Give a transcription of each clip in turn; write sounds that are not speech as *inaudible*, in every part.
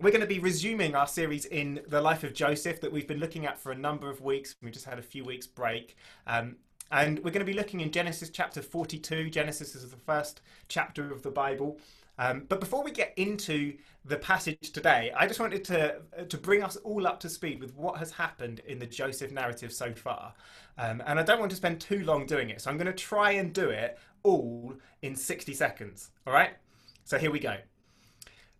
we're going to be resuming our series in the life of Joseph that we've been looking at for a number of weeks. We've just had a few weeks break. Um, and we're going to be looking in Genesis chapter 42. Genesis is the first chapter of the Bible. Um, but before we get into the passage today, I just wanted to to bring us all up to speed with what has happened in the Joseph narrative so far. Um, and I don't want to spend too long doing it, so I'm going to try and do it all in 60 seconds. All right? So here we go.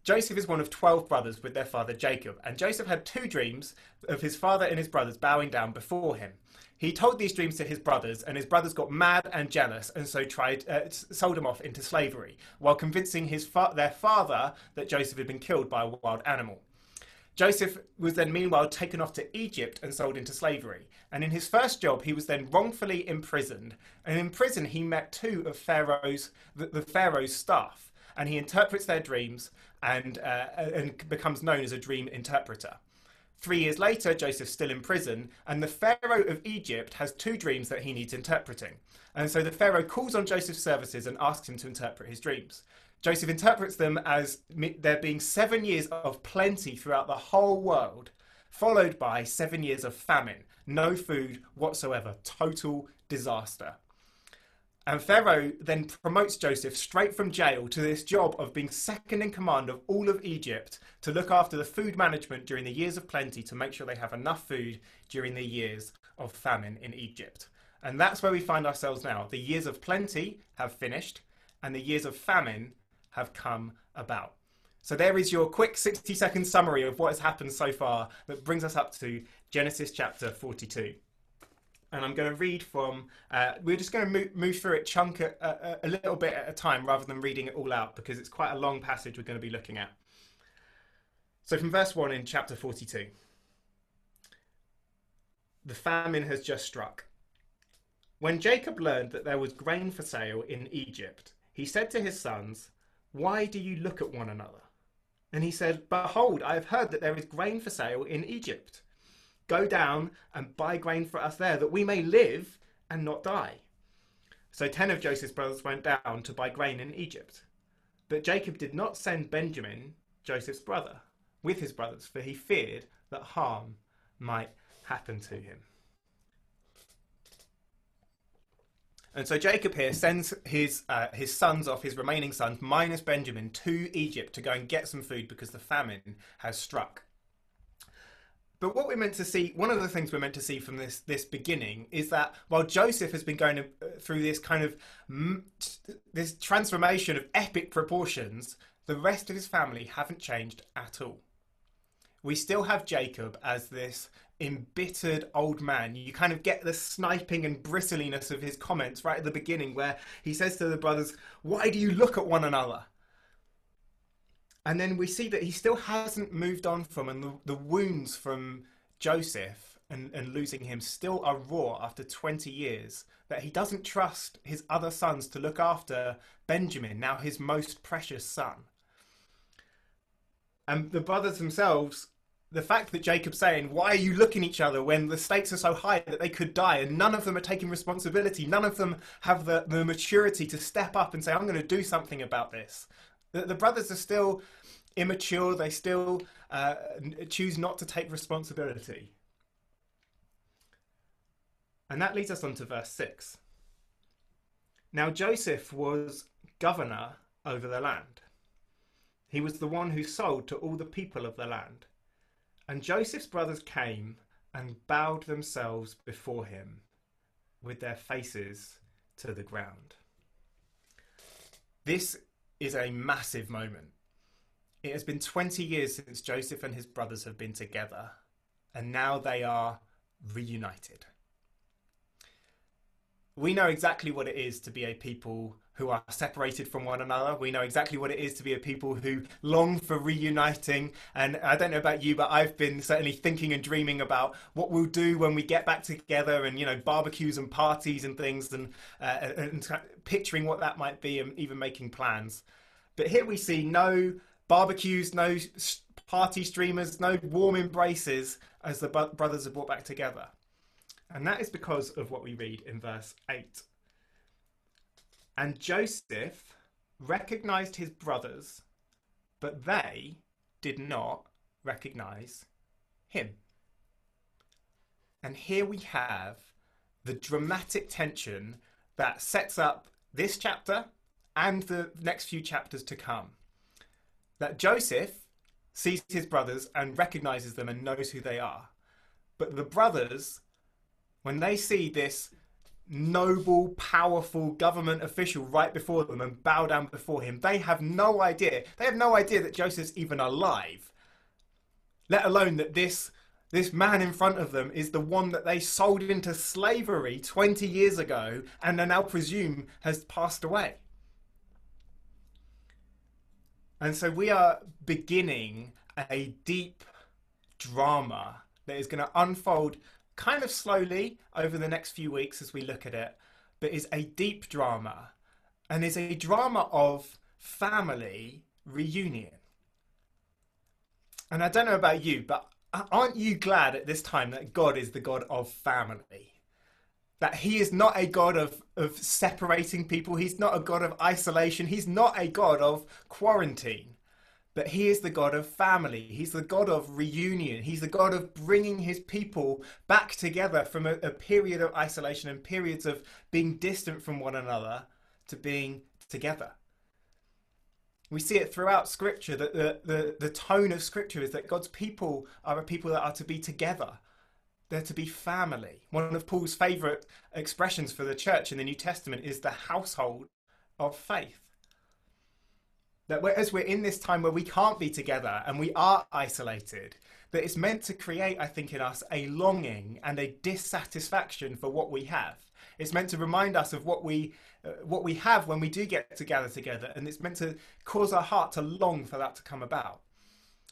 Joseph is one of 12 brothers with their father Jacob, and Joseph had two dreams of his father and his brothers bowing down before him. He told these dreams to his brothers, and his brothers got mad and jealous, and so tried uh, sold him off into slavery, while convincing his fa- their father that Joseph had been killed by a wild animal. Joseph was then meanwhile taken off to Egypt and sold into slavery. And in his first job, he was then wrongfully imprisoned. And in prison, he met two of Pharaoh's the, the Pharaoh's staff, and he interprets their dreams and, uh, and becomes known as a dream interpreter. Three years later, Joseph's still in prison, and the Pharaoh of Egypt has two dreams that he needs interpreting. And so the Pharaoh calls on Joseph's services and asks him to interpret his dreams. Joseph interprets them as there being seven years of plenty throughout the whole world, followed by seven years of famine, no food whatsoever, total disaster. And Pharaoh then promotes Joseph straight from jail to this job of being second in command of all of Egypt to look after the food management during the years of plenty to make sure they have enough food during the years of famine in Egypt. And that's where we find ourselves now. The years of plenty have finished, and the years of famine have come about. So there is your quick 60 second summary of what has happened so far that brings us up to Genesis chapter 42 and I'm going to read from. Uh, we're just going to move, move through it chunk a, a, a, little bit at a time rather than reading it all out because it's quite a long passage we're going to be looking at. So, from verse 1 in chapter 42 The famine has just struck. When Jacob learned that there was grain for sale in Egypt, he said to his sons, Why do you look at one another? And he said, Behold, I have heard that there is grain for sale in Egypt. Go down and buy grain for us there, that we may live and not die. So ten of Joseph's brothers went down to buy grain in Egypt. But Jacob did not send Benjamin, Joseph's brother, with his brothers, for he feared that harm might happen to him. And so Jacob here sends his uh, his sons off, his remaining sons minus Benjamin, to Egypt to go and get some food because the famine has struck. But what we're meant to see, one of the things we're meant to see from this this beginning is that while Joseph has been going uh, through this kind of this transformation of epic proportions, the rest of his family haven't changed at all. We still have Jacob as this embittered old man. You kind of get the sniping and bristliness of his comments right at the beginning, where he says to the brothers, Why do you look at one another? And then we see that he still hasn't moved on from, and the, the wounds from Joseph and, and losing him still are raw after 20 years. That he doesn't trust his other sons to look after Benjamin, now his most precious son. And the brothers themselves, the fact that Jacob's saying, Why are you looking at each other when the stakes are so high that they could die? And none of them are taking responsibility. None of them have the, the maturity to step up and say, I'm going to do something about this. The, the brothers are still immature, they still uh, choose not to take responsibility. And that leads us on to verse 6. Now Joseph was governor over the land. He was the one who sold to all the people of the land. And Joseph's brothers came and bowed themselves before him with their faces to the ground. This is a massive moment. It has been 20 years since Joseph and his brothers have been together, and now they are reunited. We know exactly what it is to be a people who are separated from one another. We know exactly what it is to be a people who long for reuniting. And I don't know about you, but I've been certainly thinking and dreaming about what we'll do when we get back together and, you know, barbecues and parties and things and, uh, and picturing what that might be and even making plans. But here we see no barbecues, no party streamers, no warm embraces as the brothers are brought back together. And that is because of what we read in verse 8. And Joseph recognized his brothers, but they did not recognize him. And here we have the dramatic tension that sets up this chapter and the next few chapters to come. That Joseph sees his brothers and recognizes them and knows who they are. But the brothers, when they see this noble, powerful government official right before them and bow down before him, they have no idea. They have no idea that Joseph's even alive, let alone that this this man in front of them is the one that they sold into slavery 20 years ago and they now presume has passed away. And so we are beginning a deep drama that is going to unfold kind of slowly over the next few weeks as we look at it, but is a deep drama and is a drama of family reunion. And I don't know about you, but aren't you glad at this time that God is the God of family? That he is not a God of, of separating people. He's not a God of isolation. He's not a God of quarantine. But he is the God of family. He's the God of reunion. He's the God of bringing his people back together from a, a period of isolation and periods of being distant from one another to being together. We see it throughout Scripture that the, the, the tone of Scripture is that God's people are a people that are to be together. They're to be family. One of Paul's favourite expressions for the church in the New Testament is the household of faith. That as we're in this time where we can't be together and we are isolated, that it's meant to create, I think, in us a longing and a dissatisfaction for what we have. It's meant to remind us of what we uh, what we have when we do get to gather together, and it's meant to cause our heart to long for that to come about.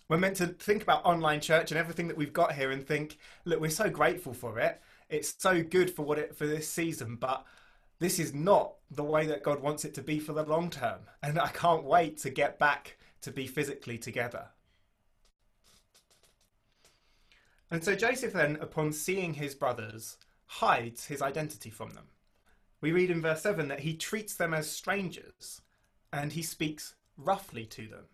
We're meant to think about online church and everything that we've got here, and think, look, we're so grateful for it. It's so good for what it for this season, but this is not the way that God wants it to be for the long term, *laughs* and I can't wait to get back to be physically together. And so Joseph then, upon seeing his brothers, hides his identity from them. We read in verse 7 that he treats them as strangers and he speaks roughly to them.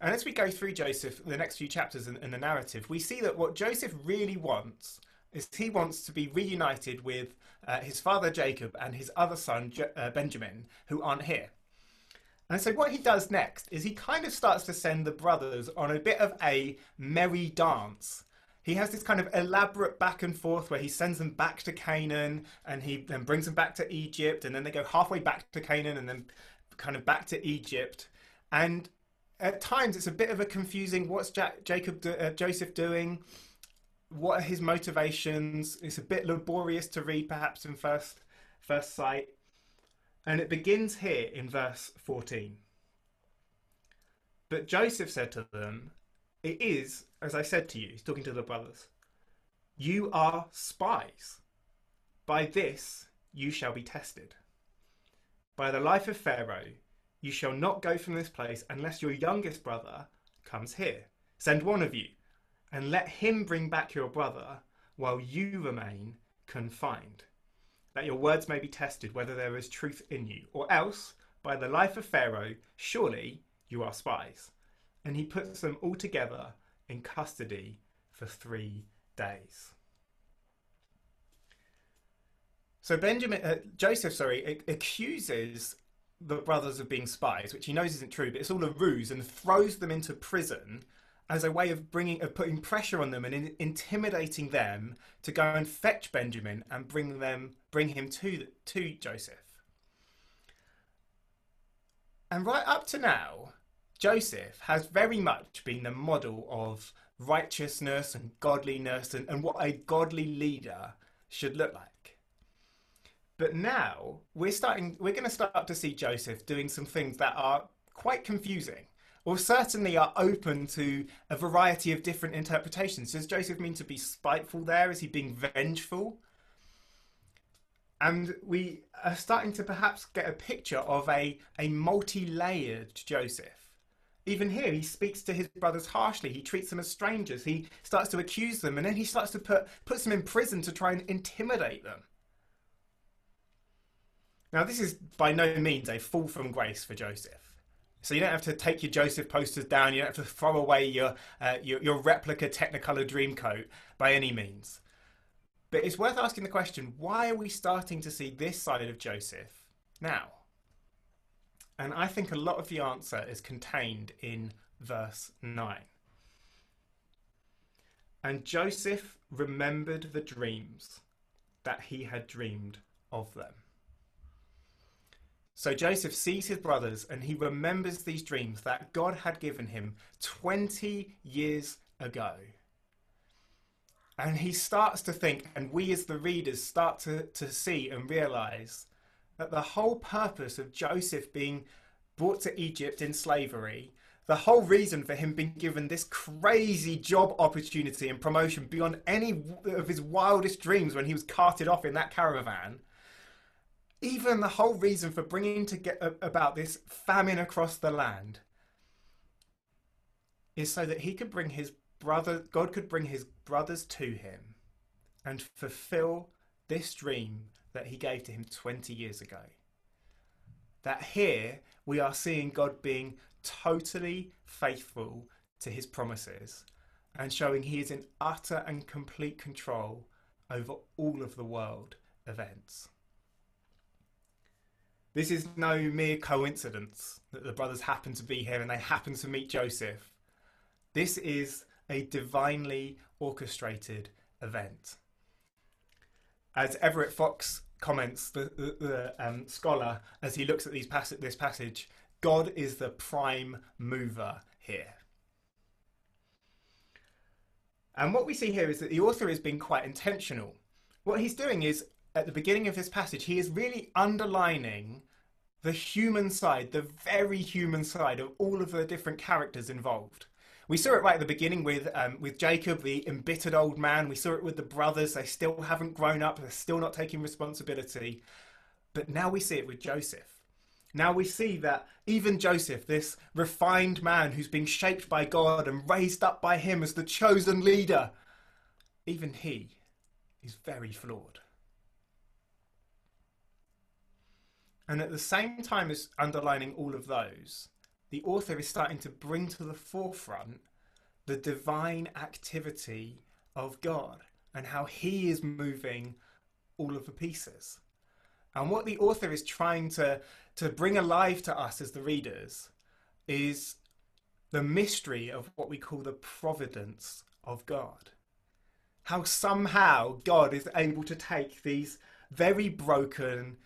And as we go through Joseph, the next few chapters in, in, the narrative, we see that what Joseph really wants is he wants to be reunited with uh, his father Jacob and his other son uh, Benjamin, who aren't here. And so what he does next is he kind of starts to send the brothers on a bit of a merry dance he has this kind of elaborate back and forth where he sends them back to Canaan and he then brings them back to Egypt and then they go halfway back to Canaan and then kind of back to Egypt. And at times it's a bit of a confusing what's Jacob do, uh, Joseph doing? What are his motivations? It's a bit laborious to read perhaps in first first sight. And it begins here in verse 14. But Joseph said to them, It is as I said to you, he's talking to the brothers, you are spies. By this you shall be tested. By the life of Pharaoh, you shall not go from this place unless your youngest brother comes here. Send one of you, and let him bring back your brother while you remain confined, that your words may be tested whether there is truth in you. Or else, by the life of Pharaoh, surely you are spies. And he puts them all together in custody for three days. So Benjamin, uh, Joseph, sorry, accuses the brothers of being spies, which he knows isn't true, but it's all a ruse, and throws them into prison as a way of bringing, of putting pressure on them and in, intimidating them to go and fetch Benjamin and bring them, bring him to to Joseph. And right up to now, Joseph has very much been the model of righteousness and godliness and, and what a godly leader should look like. But now we're starting we're going to start to see Joseph doing some things that are quite confusing or certainly are open to a variety of different interpretations. Does Joseph mean to be spiteful there? Is he being vengeful? And we are starting to perhaps get a picture of a, a multi layered Joseph even here, he speaks to his brothers harshly. He treats them as strangers. He starts to accuse them, and then he starts to put puts them in prison to try and intimidate them. Now, this is by no means a fall from grace for Joseph. So you don't have to take your Joseph posters down. You don't have to throw away your, uh, your, your replica Technicolor Dreamcoat by any means. But it's worth asking the question: Why are we starting to see this side of Joseph now? And I think a lot of the answer is contained in verse nine. And Joseph remembered the dreams that he had dreamed of them. So Joseph sees his brothers and he remembers these dreams that God had given him 20 years ago. And he starts to think, and we as the readers start to, to see and realize that the whole purpose of Joseph being brought to Egypt in slavery, the whole reason for him being given this crazy job opportunity and promotion beyond any of his wildest dreams when he was carted off in that caravan, even the whole reason for bringing to get about this famine across the land is so that he could bring his brother god could bring his brothers to him and fulfill this dream that he gave to him 20 years ago. That here we are seeing god being totally faithful to his promises and showing he is in utter and complete control over all of the world events this is no mere coincidence that the brothers happen to be here and they happen to meet Joseph. This is a divinely orchestrated event. As Everett Fox comments, the, the, the um, scholar, as he looks at these pass- this passage, God is the prime mover here. And what we see here is that the author has been quite intentional. What he's doing is at the beginning of this passage, he is really underlining the human side, the very human side of all of the different characters involved. We saw it right at the beginning with um, with Jacob, the embittered old man. We saw it with the brothers; they still haven't grown up; they're still not taking responsibility. But now we see it with Joseph. Now we see that even Joseph, this refined man who's been shaped by God and raised up by Him as the chosen leader, even he is very flawed. And at the same time as underlining all of those, the author is starting to bring to the forefront the divine activity of God and how he is moving all of the pieces. And what the author is trying to, to bring alive to us as the readers is the mystery of what we call the providence of God. How somehow God is able to take these very broken,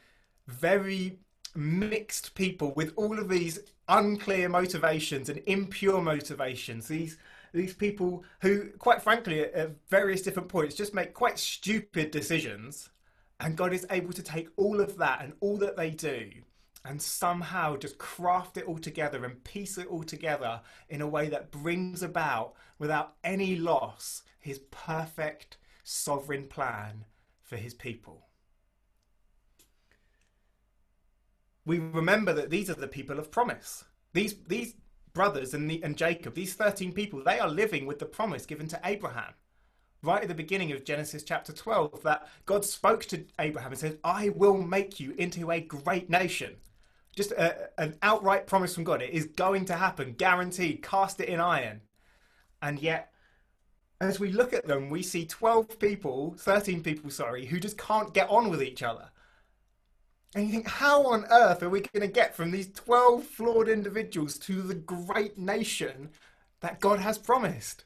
very mixed people with all of these unclear motivations and impure motivations. These these people who, quite frankly, at various different points, just make quite stupid decisions, and God is able to take all of that and all that they do, and somehow just craft it all together and piece it all together in a way that brings about, without any loss, His perfect sovereign plan for His people. We remember that these are the people of promise. These these brothers and, the, and Jacob, these 13 people, they are living with the promise given to Abraham. Right at the beginning of Genesis chapter 12, that God spoke to Abraham and said, I will make you into a great nation. Just a, an outright promise from God. It is going to happen, guaranteed. Cast it in iron. And yet, as we look at them, we see 12 people, 13 people, sorry, who just can't get on with each other. And you think, how on earth are we going to get from these 12 flawed individuals to the great nation that God has promised?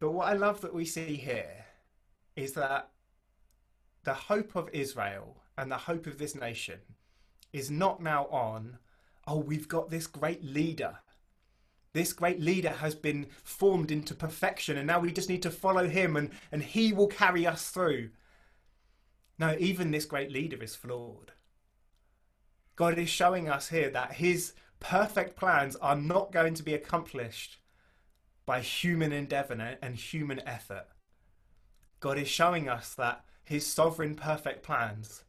But what I love that we see here is that the hope of Israel and the hope of this nation is not now on, oh, we've got this great leader. This great leader has been formed into perfection, and now we just need to follow him, and, and he will carry us through. No, even this great leader is flawed. God is showing us here that his perfect plans are not going to be accomplished by human endeavor and human effort. God is showing us that his sovereign perfect plans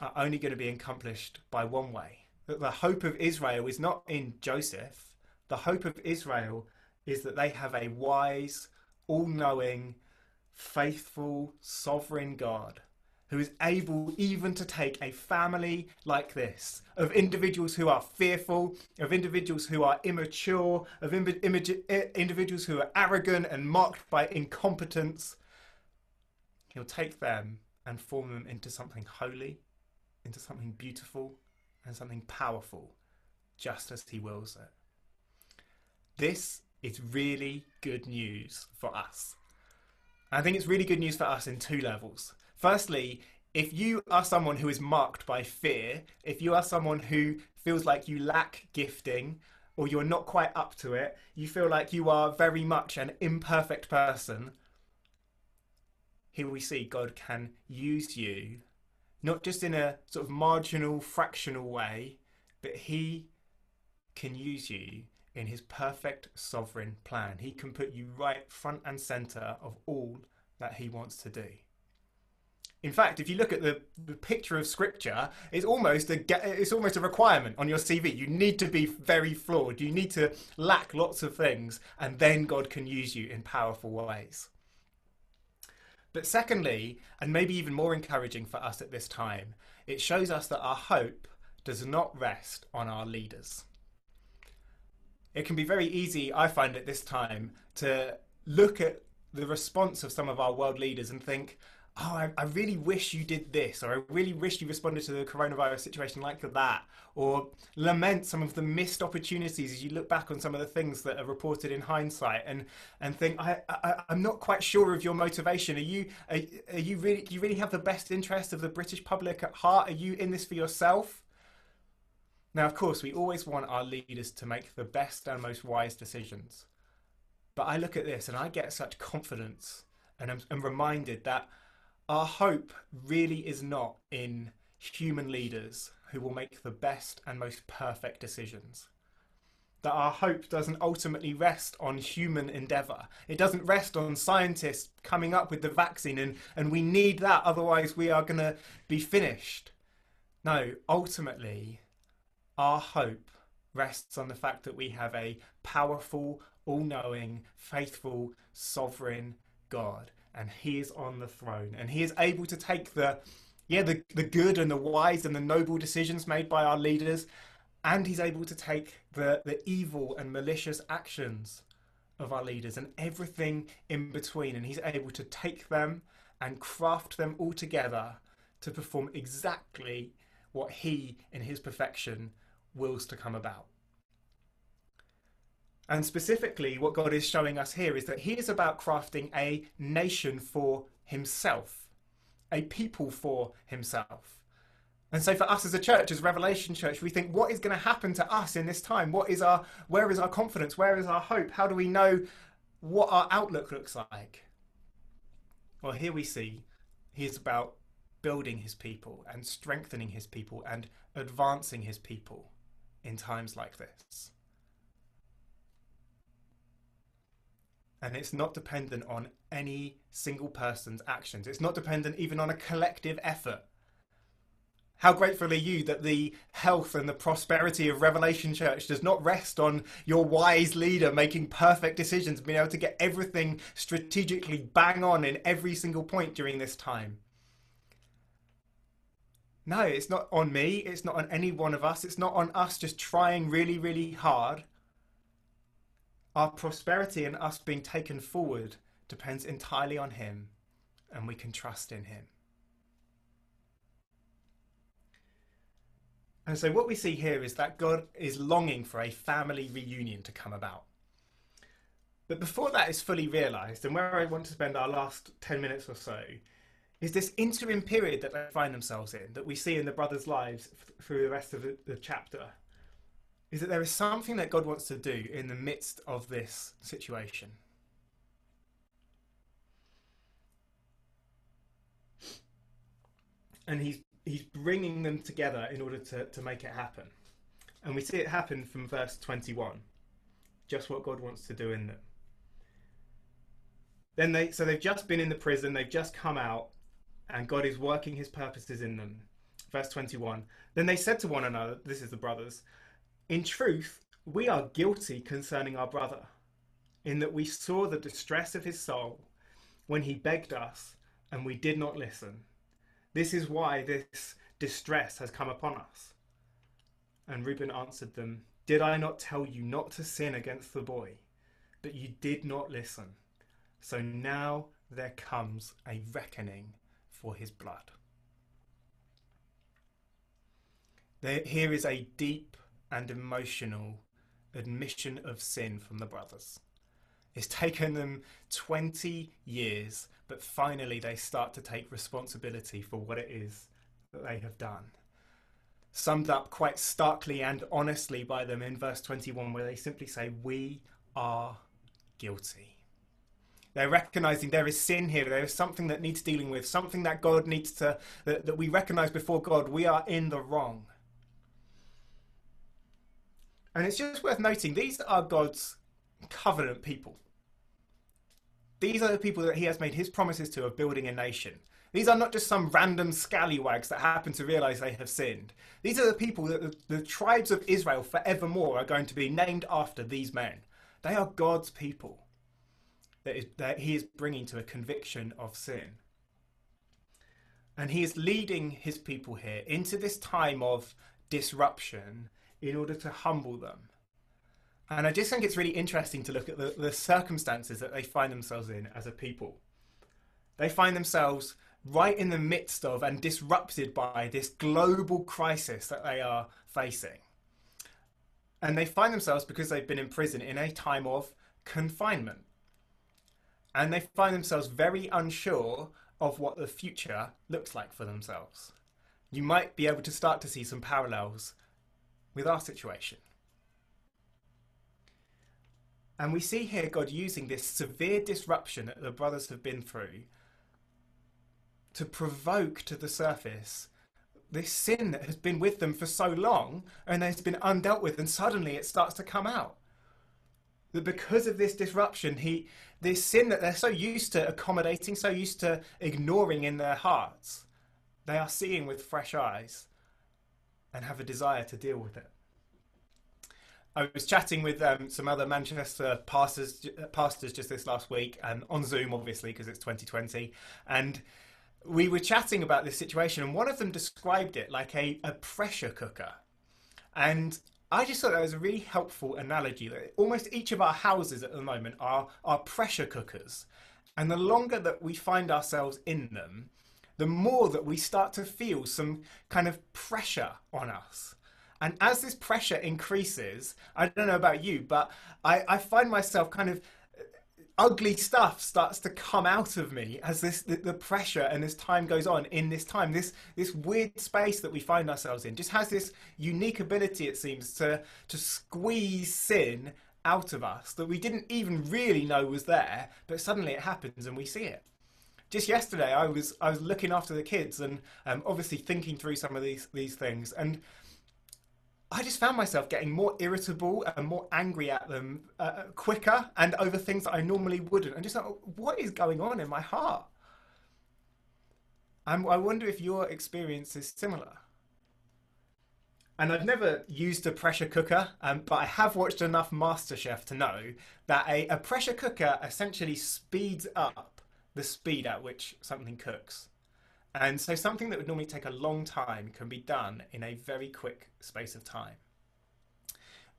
are only going to be accomplished by one way. That the hope of Israel is not in Joseph. The hope of Israel is that they have a wise, all knowing, faithful, sovereign God who is able even to take a family like this, of individuals who are fearful, of individuals who are immature, of individuals who are arrogant and marked by incompetence. He'll take them and form them into something holy, into something beautiful, and something powerful, just as He wills it. This is really good news for us. I think it's really good news for us in two levels. Firstly, if you are someone who is marked by fear, if you are someone who feels like you lack gifting or you're not quite up to it, you feel like you are very much an imperfect person, here we see God can use you, not just in a sort of marginal, fractional way, but He can use you in His perfect sovereign plan. He can put you right front and centre of all that He wants to do. In fact, if you look at the, the picture of scripture, it's almost a it's almost a requirement on your CV. You need to be very flawed. You need to lack lots of things, and then God can use you in powerful ways. But secondly, and maybe even more encouraging for us at this time, it shows us that our hope does not rest on our leaders. It can be very easy, I find at this time, to look at the response of some of our world leaders and think, oh, I, I, really wish you did this, or I really wish you responded to the coronavirus situation like that, or lament some of the missed opportunities as you look back on some of the things that are reported in hindsight, and and think, I, I am not quite sure of your motivation. Are you are, are you really do you really have the best interest of the British public at heart? Are you in this for yourself? Now, of course, we always want our leaders to make the best and most wise decisions. But I look at this and I get such confidence and I'm, I'm reminded that our hope really is not in human leaders who will make the best and most perfect decisions. That our hope doesn't ultimately rest on human endeavour. It doesn't rest on scientists coming up with the vaccine, and, and we need that, otherwise, we are going to be finished. No, ultimately, our hope rests on the fact that we have a powerful, all knowing, faithful, sovereign God and he is on the throne and he is able to take the yeah the, the good and the wise and the noble decisions made by our leaders and he's able to take the, the evil and malicious actions of our leaders and everything in between and he's able to take them and craft them all together to perform exactly what he in his perfection wills to come about and specifically, what God is showing us here is that He is about crafting a nation for Himself, a people for Himself. And so, for us as a church, as Revelation Church, we think, what is going to happen to us in this time? What is our, where is our confidence? Where is our hope? How do we know what our outlook looks like? Well, here we see He is about building His people and strengthening His people and advancing His people in times like this. and it's not dependent on any single person's actions. It's not dependent even on a collective effort. How grateful are you that the health and the prosperity of Revelation Church does not rest on your wise leader making perfect decisions, being able to get everything strategically bang on in every single point during this time? No, it's not on me. It's not on any one of us. It's not on us just trying really, really hard. Our prosperity and us being taken forward depends entirely on Him, and we can trust in Him. And so, what we see here is that God is longing for a family reunion to come about. But before that is fully realised, and where I want to spend our last 10 minutes or so, is this interim period that they find themselves in, that we see in the brothers' lives through the rest of the, the chapter is that there is something that God wants to do in the midst of this situation. And he's he's bringing them together in order to, to make it happen. And we see it happen from verse 21. Just what God wants to do in them. Then they so they've just been in the prison, they've just come out, and God is working his purposes in them. Verse 21. Then they said to one another, this is the brothers, in truth, we are guilty concerning our brother, in that we saw the distress of his soul when he begged us, and we did not listen. This is why this distress has come upon us. And Reuben answered them, Did I not tell you not to sin against the boy? But you did not listen. So now there comes a reckoning for his blood. There, here is a deep and emotional admission of sin from the brothers. It's taken them 20 years, but finally they start to take responsibility for what it is that they have done. Summed up quite starkly and honestly by them in verse 21, where they simply say, We are guilty. They're recognizing there is sin here. There is something that needs dealing with, something that God needs to, that, that we recognize before God. We are in the wrong. And it's just worth noting these are God's covenant people. These are the people that He has made His promises to of building a nation. These are not just some random scallywags that happen to realize they have sinned. These are the people that the, the tribes of Israel forevermore are going to be named after these men. They are God's people that, is, that He is bringing to a conviction of sin. And He is leading His people here into this time of disruption in order to humble them. And I just think it's really interesting to look at the, the circumstances that they find themselves in as a people. They find themselves right in the midst of and disrupted by this global crisis that they are facing. And they find themselves, because they've been in prison, in a time of confinement. And they find themselves very unsure of what the future looks like for themselves. You might be able to start to see some parallels with our situation. And we see here God using this severe disruption that the brothers have been through to provoke to the surface this sin that has been with them for so long and has been undealt with, and suddenly it starts to come out. That because of this disruption, he this sin that they're so used to accommodating, so used to ignoring in their hearts, they are seeing with fresh eyes and have a desire to deal with it. I was chatting with um, some other Manchester pastors, pastors just this last week, um, on Zoom, obviously, because it's 2020, and we were chatting about this situation, and one of them described it like a, a pressure cooker, and I just thought that was a really helpful analogy. That almost each of our houses at the moment are are pressure cookers, and the longer that we find ourselves in them, the more that we start to feel some kind of pressure on us. And as this pressure increases, I don't know about you, but I, I find myself kind of ugly stuff starts to come out of me as this the, the, pressure and as time goes on in this time. This this weird space that we find ourselves in just has this unique ability it seems to to squeeze sin out of us that we didn't even really know was there but suddenly it happens and we see it. Just yesterday I was I was looking after the kids and um, obviously thinking through some of these these things and I just found myself getting more irritable and more angry at them uh, quicker and over things that I normally wouldn't. And just like, what is going on in my heart? And I wonder if your experience is similar. And I've never used a pressure cooker, um, but I have watched enough MasterChef to know that a, a pressure cooker essentially speeds up the speed at which something cooks. And so something that would normally take a long time can be done in a very quick space of time.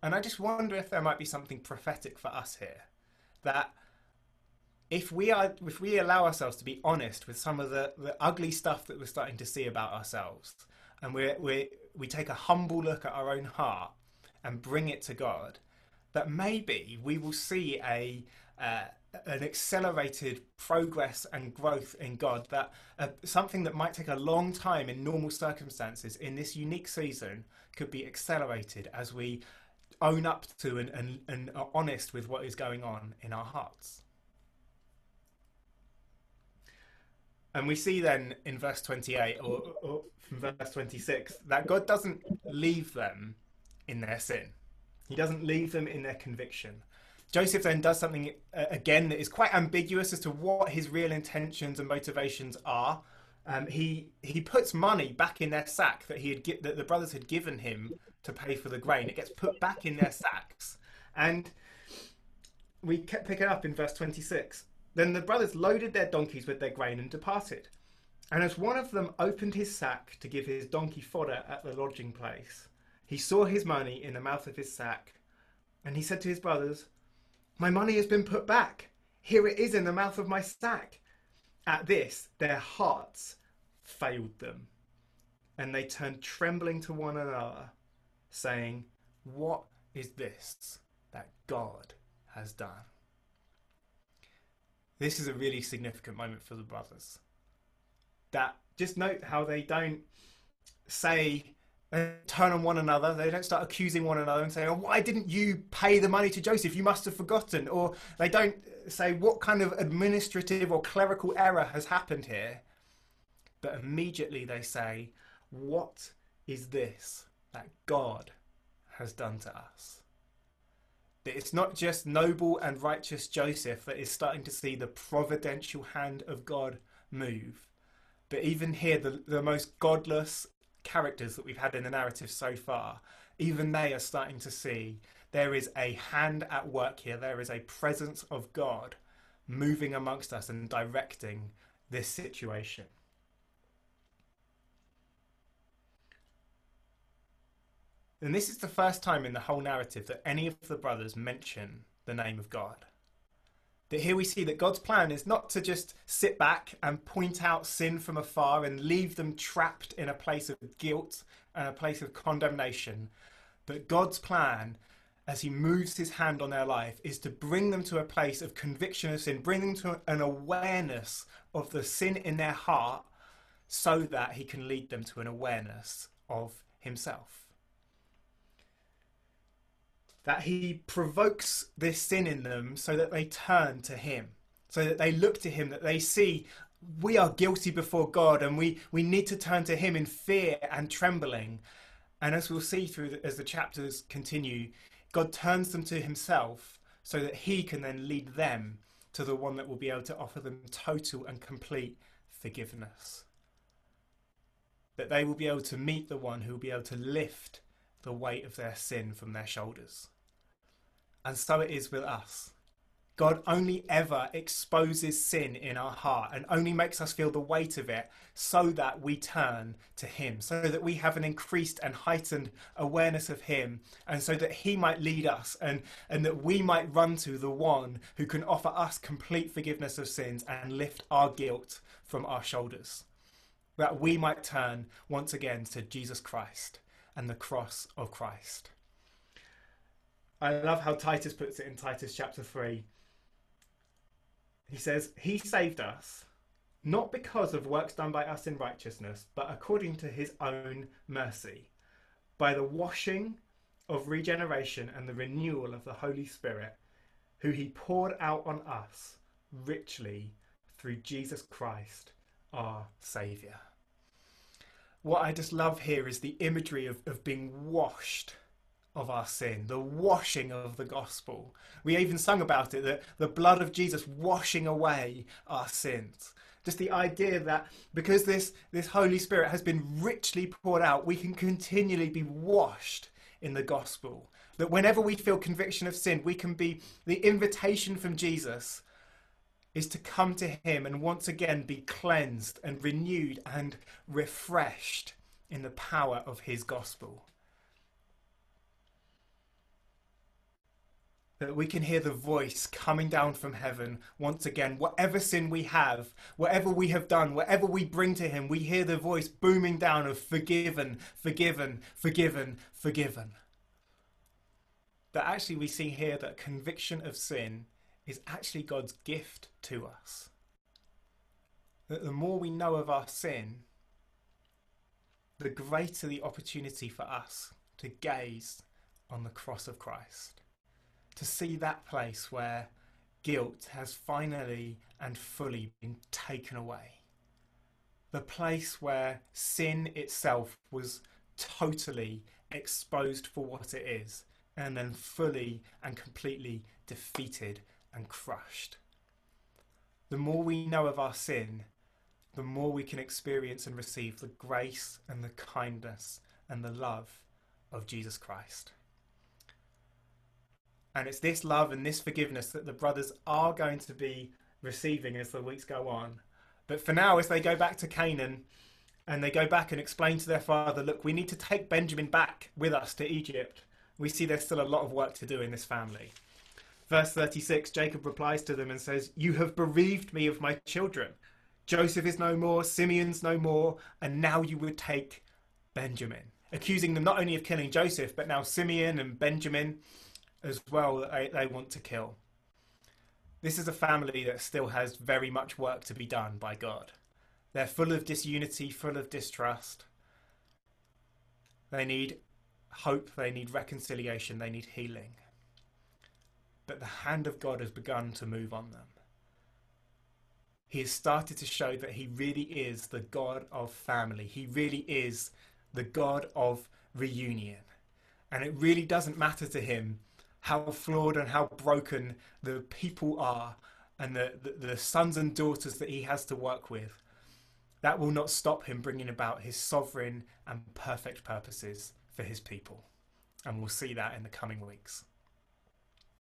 And I just wonder if there might be something prophetic for us here. That if we are if we allow ourselves to be honest with some of the, the ugly stuff that we're starting to see about ourselves and we we we take a humble look at our own heart and bring it to God, that maybe we will see a uh, an accelerated progress and growth in God that uh, something that might take a long time in normal circumstances in this unique season could be accelerated as we own up to and, and, and are honest with what is going on in our hearts. And we see then in verse 28 or, or verse 26 that God doesn't leave them in their sin. He doesn't leave them in their conviction. Joseph then does something uh, again that is quite ambiguous as to what his real intentions and motivations are. Um, he he puts money back in their sack that he had gi- that the brothers had given him to pay for the grain. It gets put back in their sacks, and we pick it up in verse twenty six. Then the brothers loaded their donkeys with their grain and departed. And as one of them opened his sack to give his donkey fodder at the lodging place, he saw his money in the mouth of his sack, and he said to his brothers, My money has been put back. Here it is in the mouth of my sack. At this, their hearts failed them, and they turned trembling to one another, saying, What is this that God has done? This is a really significant moment for the brothers. That just note how they don't say turn on one another. They don't start accusing one another and say, "Oh, why didn't you pay the money to Joseph? You must have forgotten." Or they don't say what kind of administrative or clerical error has happened here. But immediately they say, "What is this that God has done to us?" That it's not just noble and righteous Joseph that is starting to see the providential hand of God move, but even here, the, the most godless characters that we've had in the narrative so far, even they are starting to see there is a hand at work here. There is a presence of God moving amongst us and directing this situation. And this is the first time in the whole narrative that any of the brothers mention the name of God. That here we see that God's plan is not to just sit back and point out sin from afar and leave them trapped in a place of guilt and a place of condemnation. But God's plan, as He moves His hand on their life, is to bring them to a place of conviction of sin, bring them to an awareness of the sin in their heart so that He can lead them to an awareness of Himself that he provokes this sin in them so that they turn to him, so that they look to him, that they see we are guilty before God and we, we need to turn to him in fear and trembling. And as we'll see through the, as the chapters continue, God turns them to himself so that he can then lead them to the one that will be able to offer them total and complete forgiveness. That they will be able to meet the one who will be able to lift the weight of their sin from their shoulders. And so it is with us. God only ever exposes sin in our heart and only makes us feel the weight of it so that we turn to Him, so that we have an increased and heightened awareness of Him, and so that He might lead us and, and that we might run to the one who can offer us complete forgiveness of sins and lift our guilt from our shoulders. That we might turn once again to Jesus Christ and the cross of Christ. I love how Titus puts it in Titus chapter 3. He says, He saved us, not because of works done by us in righteousness, but according to His own mercy, by the washing of regeneration and the renewal of the Holy Spirit, who He poured out on us richly through Jesus Christ, our Saviour. What I just love here is the imagery of, of being washed of our sin, the washing of the gospel. We even sung about it that the blood of Jesus washing away our sins. Just the idea that because this, this Holy Spirit has been richly poured out, we can continually be washed in the gospel. That whenever we feel conviction of sin, we can be the invitation from Jesus is to come to Him and once again be cleansed and renewed and refreshed in the power of His gospel. That we can hear the voice coming down from heaven once again. Whatever sin we have, whatever we have done, whatever we bring to Him, we hear the voice booming down of forgiven, forgiven, forgiven, forgiven. But actually, we see here that conviction of sin is actually God's gift to us. That the more we know of our sin, the greater the opportunity for us to gaze on the cross of Christ to see that place where guilt has finally and fully been taken away. The place where sin itself was totally exposed for what it is and then fully and completely defeated and crushed. The more we know of our sin, the more we can experience and receive the grace and the kindness and the love of Jesus Christ. And it's this love and this forgiveness that the brothers are going to be receiving as the weeks go on. But for now, as they go back to Canaan and they go back and explain to their father, look, we need to take Benjamin back with us to Egypt, we see there's still a lot of work to do in this family. Verse 36 Jacob replies to them and says, You have bereaved me of my children. Joseph is no more, Simeon's no more, and now you would take Benjamin. Accusing them not only of killing Joseph, but now Simeon and Benjamin as well, that they, they want to kill. This is a family that still has very much work to be done by God. They're full of disunity, full of distrust. They need hope, they need reconciliation, they need healing. But the hand of God has begun to move on them. He has started to show that he really is the God of family. He really is the God of reunion. And it really doesn't matter to him how flawed and how broken the people are and the, the, the, sons and daughters that he has to work with, that will not stop him bringing about his sovereign and perfect purposes for his people. And we'll see that in the coming weeks.